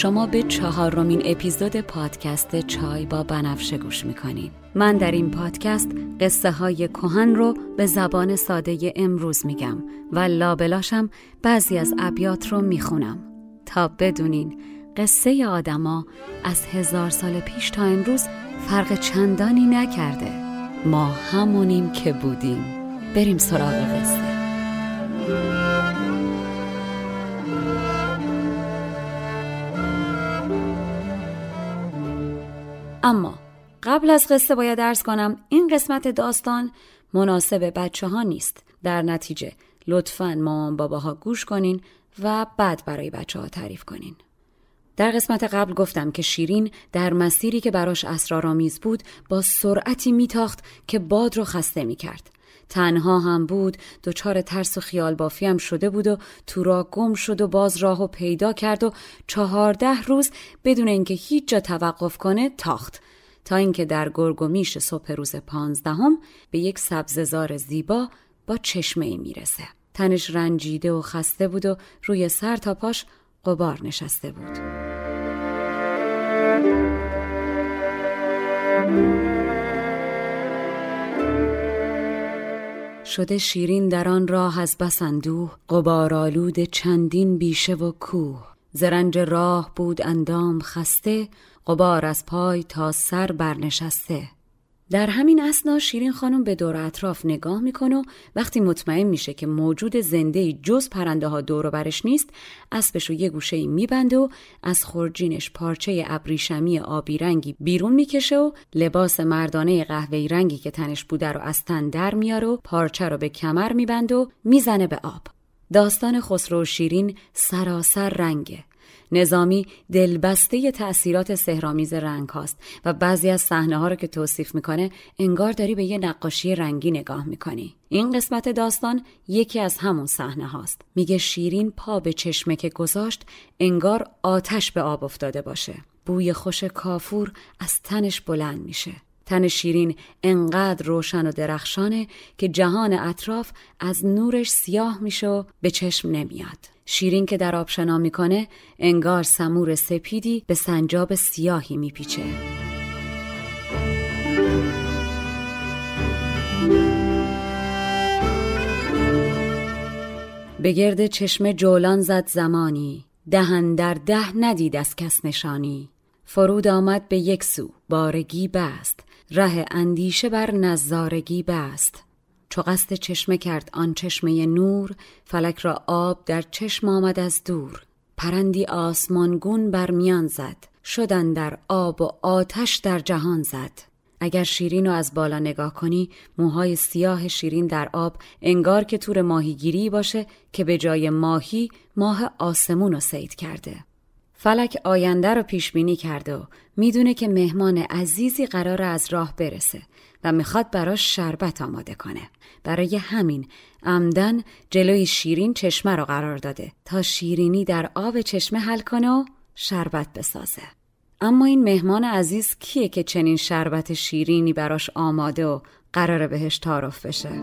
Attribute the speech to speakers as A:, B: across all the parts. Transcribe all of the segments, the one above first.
A: شما به چهارمین اپیزود پادکست چای با بنفشه گوش می‌کنید. من در این پادکست قصه های کهن رو به زبان ساده امروز میگم و لابلاشم بعضی از ابیات رو می‌خونم. تا بدونین قصه آدما از هزار سال پیش تا امروز فرق چندانی نکرده. ما همونیم که بودیم. بریم سراغ قصه. اما قبل از قصه باید درس کنم این قسمت داستان مناسب بچه ها نیست. در نتیجه لطفا مامان باباها گوش کنین و بعد برای بچه ها تعریف کنین. در قسمت قبل گفتم که شیرین در مسیری که براش اسرارآمیز بود با سرعتی میتاخت که باد رو خسته می‌کرد. تنها هم بود دچار ترس و خیال بافی هم شده بود و تو را گم شد و باز راه و پیدا کرد و چهارده روز بدون اینکه هیچ جا توقف کنه تاخت. تا اینکه در گرگومیش صبح روز پانزدهم به یک سبززار زیبا با چشمه ای می‌رسه. تنش رنجیده و خسته بود و روی سر تا پاش قبار نشسته بود. شده شیرین در آن راه از بسندوه قبارالود چندین بیشه و کوه. زرنج راه بود اندام خسته قبار از پای تا سر برنشسته. در همین اسنا شیرین خانم به دور اطراف نگاه می‌کنه و وقتی مطمئن میشه که موجود زنده جز پرنده ها دور برش نیست اسبش رو یه گوشه میبنده و از خورجینش پارچه ابریشمی آبی رنگی بیرون می‌کشه و لباس مردانه قهوه‌ای رنگی که تنش بوده رو از تن در میاره و پارچه رو به کمر میبنده و می‌زنه به آب. داستان خسرو و شیرین سراسر رنگه. نظامی دلبسته تأثیرات سهرامیز رنگ هاست و بعضی از صحنه ها رو که توصیف می‌کنه انگار داری به یه نقاشی رنگی نگاه می‌کنی. این قسمت داستان یکی از همون صحنه هاست. میگه شیرین پا به چشمه که گذاشت انگار آتش به آب افتاده باشه. بوی خوش کافور از تنش بلند میشه. تن شیرین انقدر روشن و درخشانه که جهان اطراف از نورش سیاه میشه و به چشم نمیاد. شیرین که در آب شنا می‌کنه انگار سمور سپیدی به سنجاب سیاهی میپیچه. به گرد چشم جولان زد زمانی دهن در ده ندید از کس نشانی. فرود آمد به یک سو بارگی بست ره اندیشه بر نزارگی بست. چو قصد چشمه کرد آن چشمه نور فلک را آب در چشم آمد از دور. پرندی آسمانگون بر میان زد شدن در آب و آتش در جهان زد. اگر شیرین رو از بالا نگاه کنی موهای سیاه شیرین در آب انگار که تور ماهیگیری باشه که به جای ماهی ماه آسمون رو سید کرده. فلک آینده رو پیش بینی کرده و می‌دونه که مهمان عزیزی قرار از راه برسه و می‌خواد براش شربت آماده کنه. برای همین عمدن جلوی شیرین چشمه رو قرار داده تا شیرینی در آب چشمه حل کنه و شربت بسازه. اما این مهمان عزیز کیه که چنین شربت شیرینی براش آماده و قرار بهش تعارف بشه؟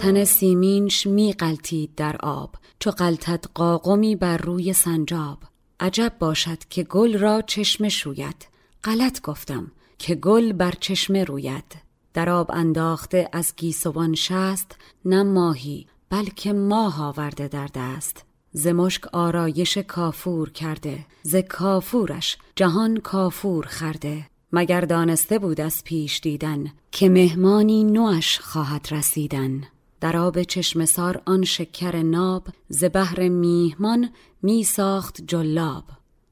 A: تن سیمینش می قلتید در آب. چو قلتت قاقمی بر روی سنجاب. عجب باشد که گل را چشم شوید. غلط گفتم که گل بر چشمه روید. در آب انداخته از گیسوان شست نه ماهی بلکه ماه آورده در دست. ز مشک آرایش کافور کرده ز کافورش جهان کافور خرده. مگر دانسته بود از پیش دیدن که مهمانی نوش خواهد رسیدن؟ در آب چشمسار آن شکر ناب ز بهر میهمان می ساخت جلاب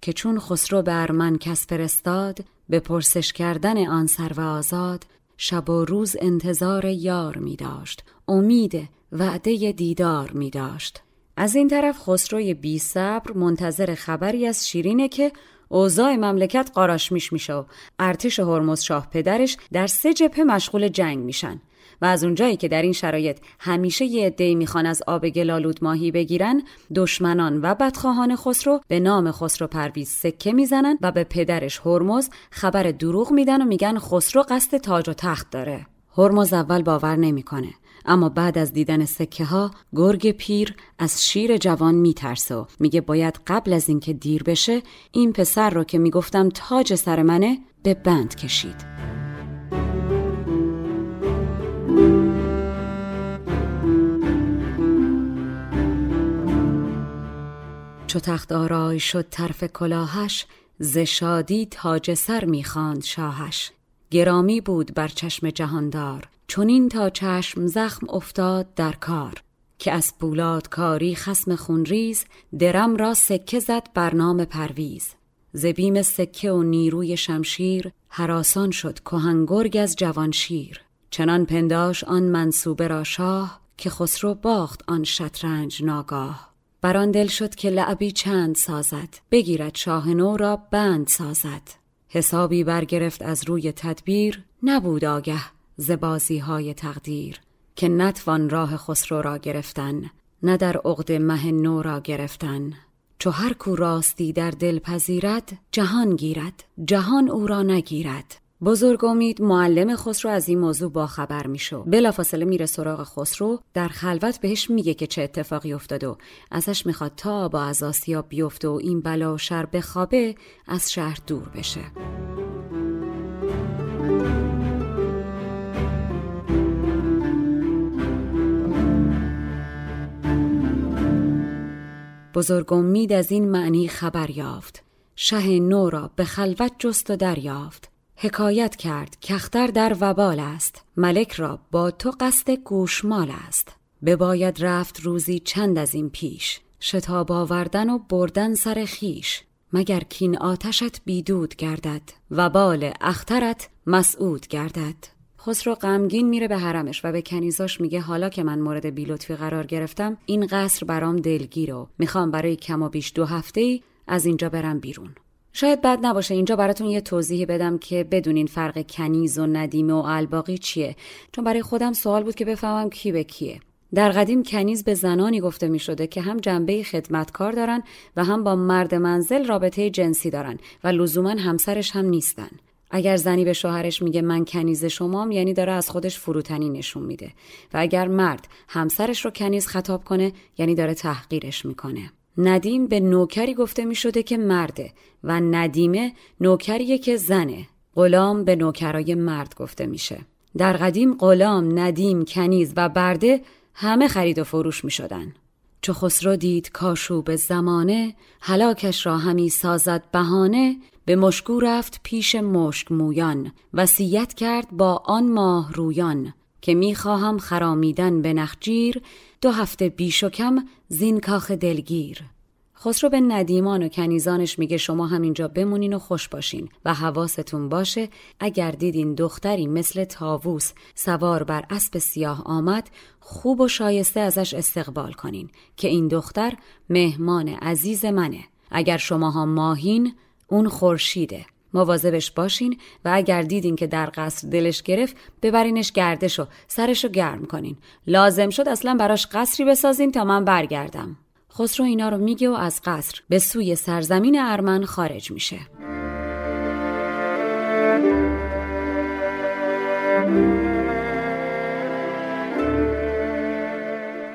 A: که چون خسرو بر من کس فرستاد به پرسش کردن آن سرو آزاد شب و روز انتظار یار می داشت امید وعده دیدار می داشت. از این طرف خسروی بی صبر منتظر خبری از شیرینه که اوضاع مملکت قاراش میش میشه و ارتش هرمز شاه پدرش در سه جبهه مشغول جنگ میشن. و از اونجایی که در این شرایط همیشه یه عده‌ای می‌خوان از آب گلالود ماهی بگیرن دشمنان و بدخواهان خسرو به نام خسرو پرویز سکه می‌زنن و به پدرش هرمز خبر دروغ میدن و میگن خسرو قصد تاج و تخت داره. هرمز اول باور نمی‌کنه اما بعد از دیدن سکه ها گرگ پیر از شیر جوان میترسه و میگه باید قبل از اینکه دیر بشه این پسر رو که می‌گفتم تاج سر منه به بند کشید. چو تخت آرای شد طرف کلاهش ز شادی تاج سر می‌خواند شاهش. گرامی بود بر چشم جهاندار چونین تا چشم زخم افتاد در کار که از پولاد کاری خسم خونریز درم را سکه زد بر نام پرویز. زبیم سکه و نیروی شمشیر حراسان شد کهنگرگ از جوانشیر چنان پنداش آن منصوبه را شاه که خسرو باخت آن شطرنج ناگاه. بران دل شد که لعبی چند سازد. بگیرد شاه نو را بند سازد. حسابی برگرفت از روی تدبیر نبود آگه ز های تقدیر که نتوان راه خسرو را گرفتن نه در عقد مه نو را گرفتن. چو هر کو راستی در دل پذیرد جهان گیرد جهان او را نگیرد. بزرگ امید معلم خسرو از این موضوع با خبر میشو بلافاصله میره سراغ خسرو در خلوت بهش میگه که چه اتفاقی افتاده و ازش می‌خواد تا با از آسیاب بیفته و این بلا و شر بخوابه از شهر دور بشه. بزرگ امید از این معنی خبر یافت. شه نو را به خلوت جست و دریافت. حکایت کرد کختر در وبال است. ملک را با تو قصد گوشمال است. بباید رفت روزی چند از این پیش. شتاب آوردن و بردن سر خیش. مگر کین آتشت بیدود گردد؟ و بال اخترت مسعود گردد. خسرو غمگین میره به حرمش و به کنیزاش میگه حالا که من مورد بیلطفی قرار گرفتم این قصر برام دلگیر و می‌خوام برای کم و بیش دو هفته ای از اینجا برم بیرون. شاید بد نباشه. اینجا براتون یه توضیحی بدم که بدونین فرق کنیز و ندیمه و الباقی چیه. چون برای خودم سوال بود که بفهمم کی به کیه. در قدیم کنیز به زنانی گفته می شده که هم جنبه خدمتکار دارن و هم با مرد منزل رابطه جنسی دارن و لزوما همسرش هم نیستن. اگر زنی به شوهرش میگه من کنیز شمام یعنی داره از خودش فروتنی نشون میده. و اگر مرد همسرش رو کنیز خطاب کنه یعنی داره تحقیرش می‌کنه. ندیم به نوکری گفته می شده که مرده و ندیمه نوکریه که زنه. غلام به نوکرای مرد گفته میشه. در قدیم غلام، ندیم، کنیز و برده همه خرید و فروش می شدن. چو خسرو دید کاشوب زمانه هلاکش را همی سازد بهانه به مشکو رفت پیش مشک مویان. وصیت کرد با آن ماه رویان. که می‌خواهم خرامیدن به نخجیر دو هفته بیش و کم زین کاخ دلگیر. خسرو به ندیمان و کنیزانش میگه شما همینجا بمونین و خوش باشین و حواستون باشه اگر دیدین دختری مثل تاووس سوار بر اسب سیاه آمد خوب و شایسته ازش استقبال کنین که این دختر مهمان عزیز منه. اگر شماها ماهین اون خورشیده. مواظبش باشین و اگر دیدین که در قصر دلش گرفت ببرینش گردش و سرشو گرم کنین. لازم شد اصلا براش قصری بسازین تا من برگردم. خسرو اینا رو میگه و از قصر به سوی سرزمین ارمن خارج میشه.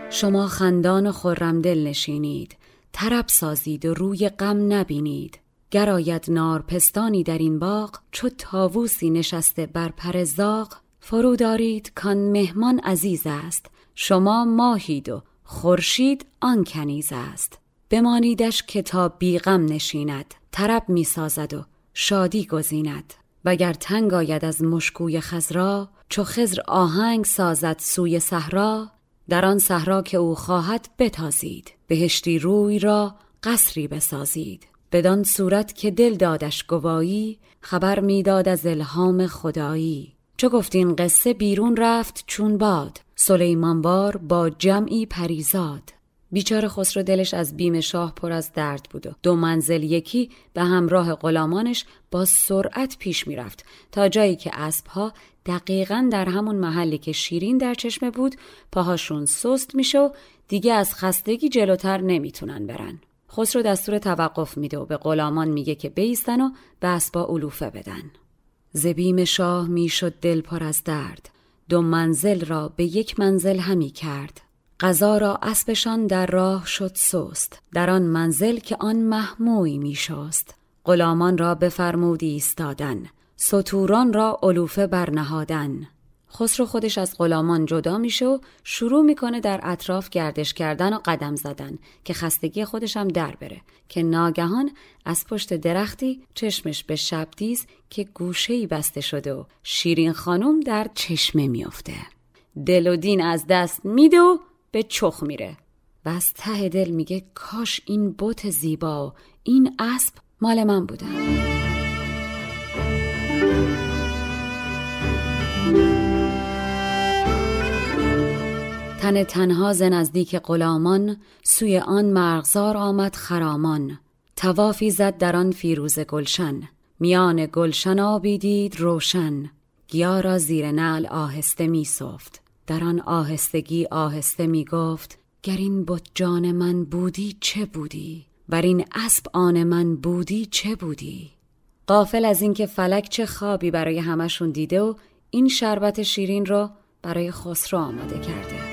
A: شما خندان و خرمدل نشینید. طرب سازید و روی غم نبینید. گراید نارپستانی در این باغ چو تاووسی نشسته بر پر زاغ. فرو دارید کان مهمان عزیز است شما ماهید و خورشید آن کنیز است. بمانیدش کتاب بیغم نشیند طرب می‌سازد و شادی گزیند. وگر تنگ آید از مشکوی خزرا چو خزر آهنگ سازد سوی صحرا در آن صحرا که او خواهد بتازید بهشتی روی را قصری بسازید. بدان صورت که دل دادش گوایی خبر می‌داد از الهام خدایی. چو گفتین قصه بیرون رفت چون باد. سلیمانوار با جمعی پریزاد. بیچاره خسرو دلش از بیم شاه پر از درد بود و دو منزل یکی به همراه غلامانش با سرعت پیش می‌رفت. تا جایی که اسبها دقیقا در همون محلی که شیرین در چشمه بود پاهاشون سست میشه و دیگه از خستگی جلوتر نمی‌تونن برن. خسرو دستور توقف میده و به غلامان میگه که بیستن و به اسبا علوفه بدن. زبیم شاه می‌شد دل پر از درد. دو منزل را به یک منزل همی کرد. غذا را اسبشان در راه شد سست. در آن منزل که آن محموی میشست. غلامان را بفرمود ایستادن. سطوران را علوفه برنهادن. خسرو خودش از غلامان جدا میشه و شروع می‌کنه در اطراف گردش کردن و قدم زدن که خستگی خودش هم در بره که ناگهان از پشت درختی چشمش به شبدیز که گوشهی بسته شده و شیرین خانم در چشمه میافته. دل و دین از دست میده و به چخ میره و از ته دل میگه کاش این بت زیبا و این اسب مال من بودن تن تنها ز نزدیک غلامان سوی آن مرغزار آمد خرامان. توافی زد در آن فیروز گلشن. میان گلشن آبی دید روشن. گیا را زیر نعل آهسته می صفت در آن آهستگی آهسته می گفت گر این بت جان من بودی چه بودی؟ بر این اسب آن من بودی چه بودی؟ قافل از اینکه فلک چه خوابی برای همشون دیده و این شربت شیرین رو برای خسرو آماده کرده.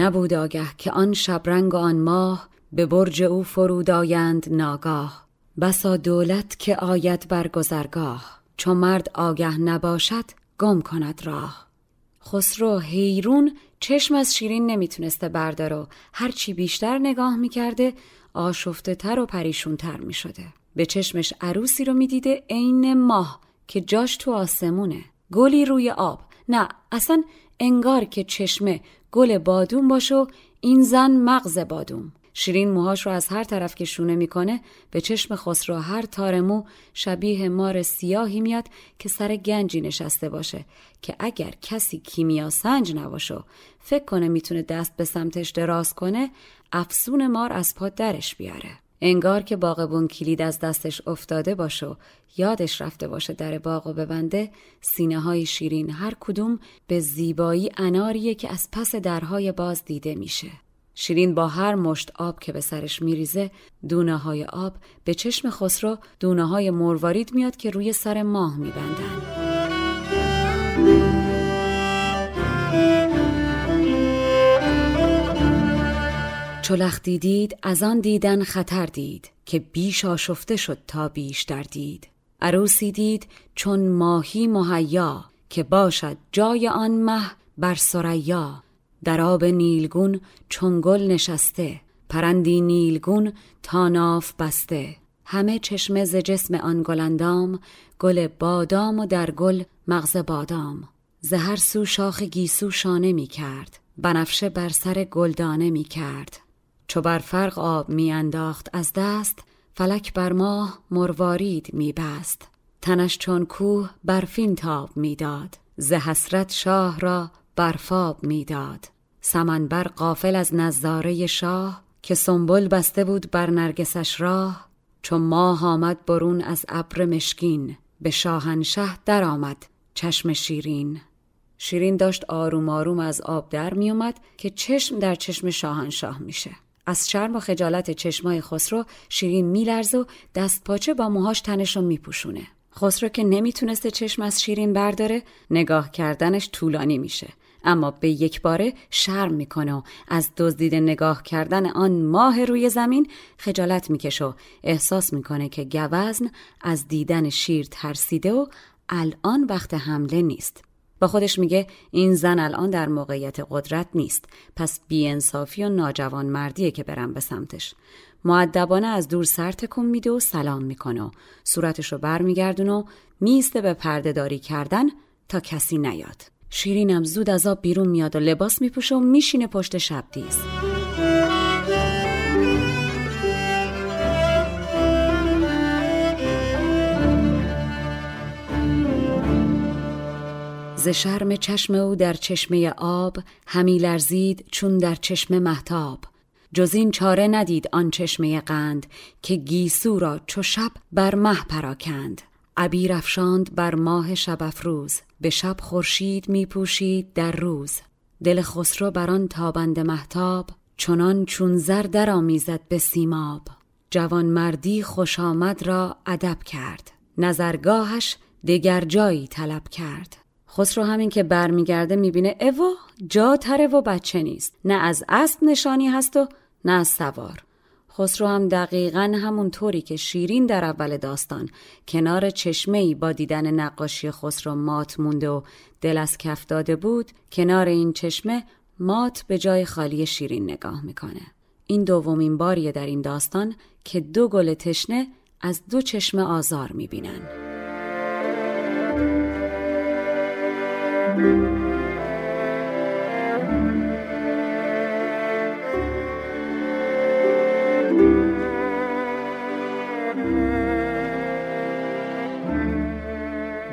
A: نبود آگه که آن شبرنگ و آن ماه به برج او فرود آیند ناگاه. بسا دولت که آید بر گذرگاه. چو مرد آگه نباشد گم کند راه. خسرو حیرون چشم از شیرین نمی‌تونسته بردار و هرچی بیشتر نگاه می‌کرده آشفته تر و پریشون تر می‌شده. به چشمش عروسی رو می‌دیده عین ماه که جاش تو آسمونه. گلی روی آب. نه اصلا انگار که چشمه گل بادوم باشه و این زن مغز بادوم. شیرین موهاش رو از هر طرف که شونه می‌کنه به چشم خسرو هر تار مو شبیه مار سیاهی میاد که سر گنجی نشسته باشه که اگر کسی کیمیا سنج نباشه فکر کنه می‌تونه دست به سمتش دراز کنه افسون مار از پا درش بیاره. انگار که باغبون کلید از دستش افتاده باشه و یادش رفته باشه در باغ و ببنده سینه های شیرین هر کدوم به زیبایی اناریه که از پس درهای باز دیده میشه. شیرین با هر مشت آب که به سرش میریزه دونه های آب به چشم خسرو دونه های مروارید میاد که روی سر ماه میبندن. چلختی دید از آن دیدن خطر دید که بیش آشفته شد تا بیشتر دید. عروسی دید چون ماهی مهیا که باشد جای آن مه بر سریا در آب نیلگون چون گل نشسته پرندی نیلگون تا ناف بسته. همه چشمه ز جسم آن گلندام گل بادام و در گل مغز بادام. ز هر سو شاخ گیسو شانه می کرد بنفشه بر سر گلدانه می کرد چو بر فرق آب می انداخت از دست فلک بر ماه مروارید می بست تنش چون کوه برفین تاب می‌داد ز حسرت شاه را برفاب می‌داد. سمنبر قافل از نظاره شاه که سنبل بسته بود بر نرگسش راه. چون ماه آمد برون از ابر مشکین به شاهنشه درآمد چشم شیرین. شیرین داشت آروم آروم از آب در میومد که چشم در چشم شاهنشاه میشه. از شرم و خجالت چشمای خسرو شیرین میلرزه و دست پاچه با موهاش تنش رو میپوشونه. خسرو که نمی‌تونسته چشم از شیرین برداره نگاه کردنش طولانی میشه. اما به یک باره شرم می‌کنه و از دزدیده نگاه کردن آن ماه روی زمین خجالت می‌کشه و احساس می‌کنه که گوزن از دیدن شیر ترسیده و الان وقت حمله نیست. با خودش میگه این زن الان در موقعیت قدرت نیست. پس بیانصافی و ناجوان مردیه که برم به سمتش. معدبانه از دور سر تکون میده و سلام می‌کنه و صورتش رو برمیگردون و میسته به پرده داری کردن تا کسی نیاد. شیرینم زود از آب بیرون میاد و لباس میپوشه و میشینه پشت شبدیز ز شرم چشم او در چشمه آب همی لرزید چون در چشم محتاب جز این چاره ندید آن چشمه قند که گیسو را چو شب بر مه پراکند. عبیر افشاند بر ماه شب افروز به شب خورشید می پوشید در روز. دل خسرو بر آن تابند محتاب چنان چون زر درآمیزد به سیماب. جوان مردی خوش آمد را ادب کرد نظرگاهش دگر جایی طلب کرد. خسرو همین که برمیگرده می‌بینه اوا جا تره و بچه نیست. نه از اسب نشانی هست و نه از سوار. خسرو هم دقیقا همون طوری که شیرین در اول داستان کنار چشمه ای با دیدن نقاشی خسرو مات مونده و دل از کف داده بود کنار این چشمه مات به جای خالی شیرین نگاه می‌کنه. این دومین باریه در این داستان که دو گل تشنه از دو چشمه آزار می‌بینن. به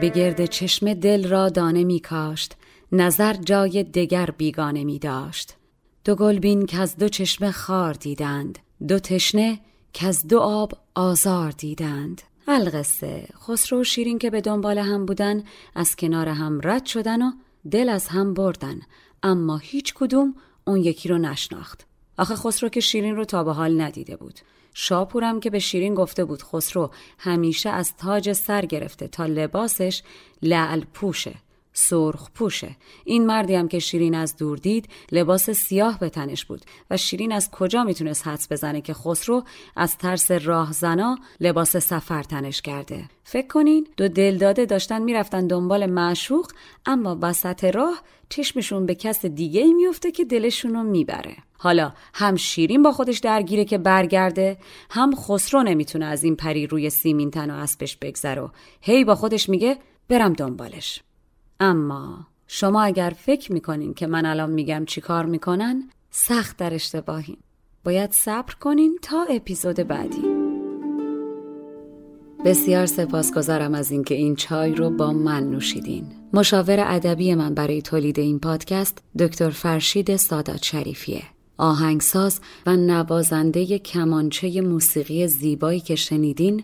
A: گرد چشم دل را دانه می کاشت. نظر جای دگر بیگانه می داشت. دو گلبین که از دو چشم خار دیدند. دو تشنه که از دو آب آزار دیدند. القصه. خسرو و شیرین که به دنبال هم بودن از کنار هم رد شدن و دل از هم بردن. اما هیچ کدوم اون یکی رو نشناخت. آخه خسرو که شیرین رو تا به حال ندیده بود. شاپورم که به شیرین گفته بود خسرو همیشه از تاج سر گرفته تا لباسش لعل پوشه. سرخ پوشه. این مردی هم که شیرین از دور دید لباس سیاه به تنش بود و شیرین از کجا می‌تونست حدس بزنه که خسرو از ترس راه زنا لباس سفر تنش کرده؟ فکر کنین دو دلداده داشتن می‌رفتن دنبال معشوق اما وسط راه چشمشون به کس دیگه ای میفته که دلشونو می‌بره. حالا هم شیرین با خودش درگیره که برگرده هم خسرو نمی‌تونه از این پری روی سیمین تن و اسبش بگذره هی با خودش میگه برم دنبالش. اما شما اگر فکر می‌کنین که من الان میگم چی کار می‌کنن سخت در اشتباهین. باید صبر کنین تا اپیزود بعدی. بسیار سپاسگزارم از اینکه این چای رو با من نوشیدین. مشاور ادبی من برای تولید این پادکست دکتر فرشید سادات شریفیه. آهنگساز و نوازنده کمانچه موسیقی زیبایی که شنیدین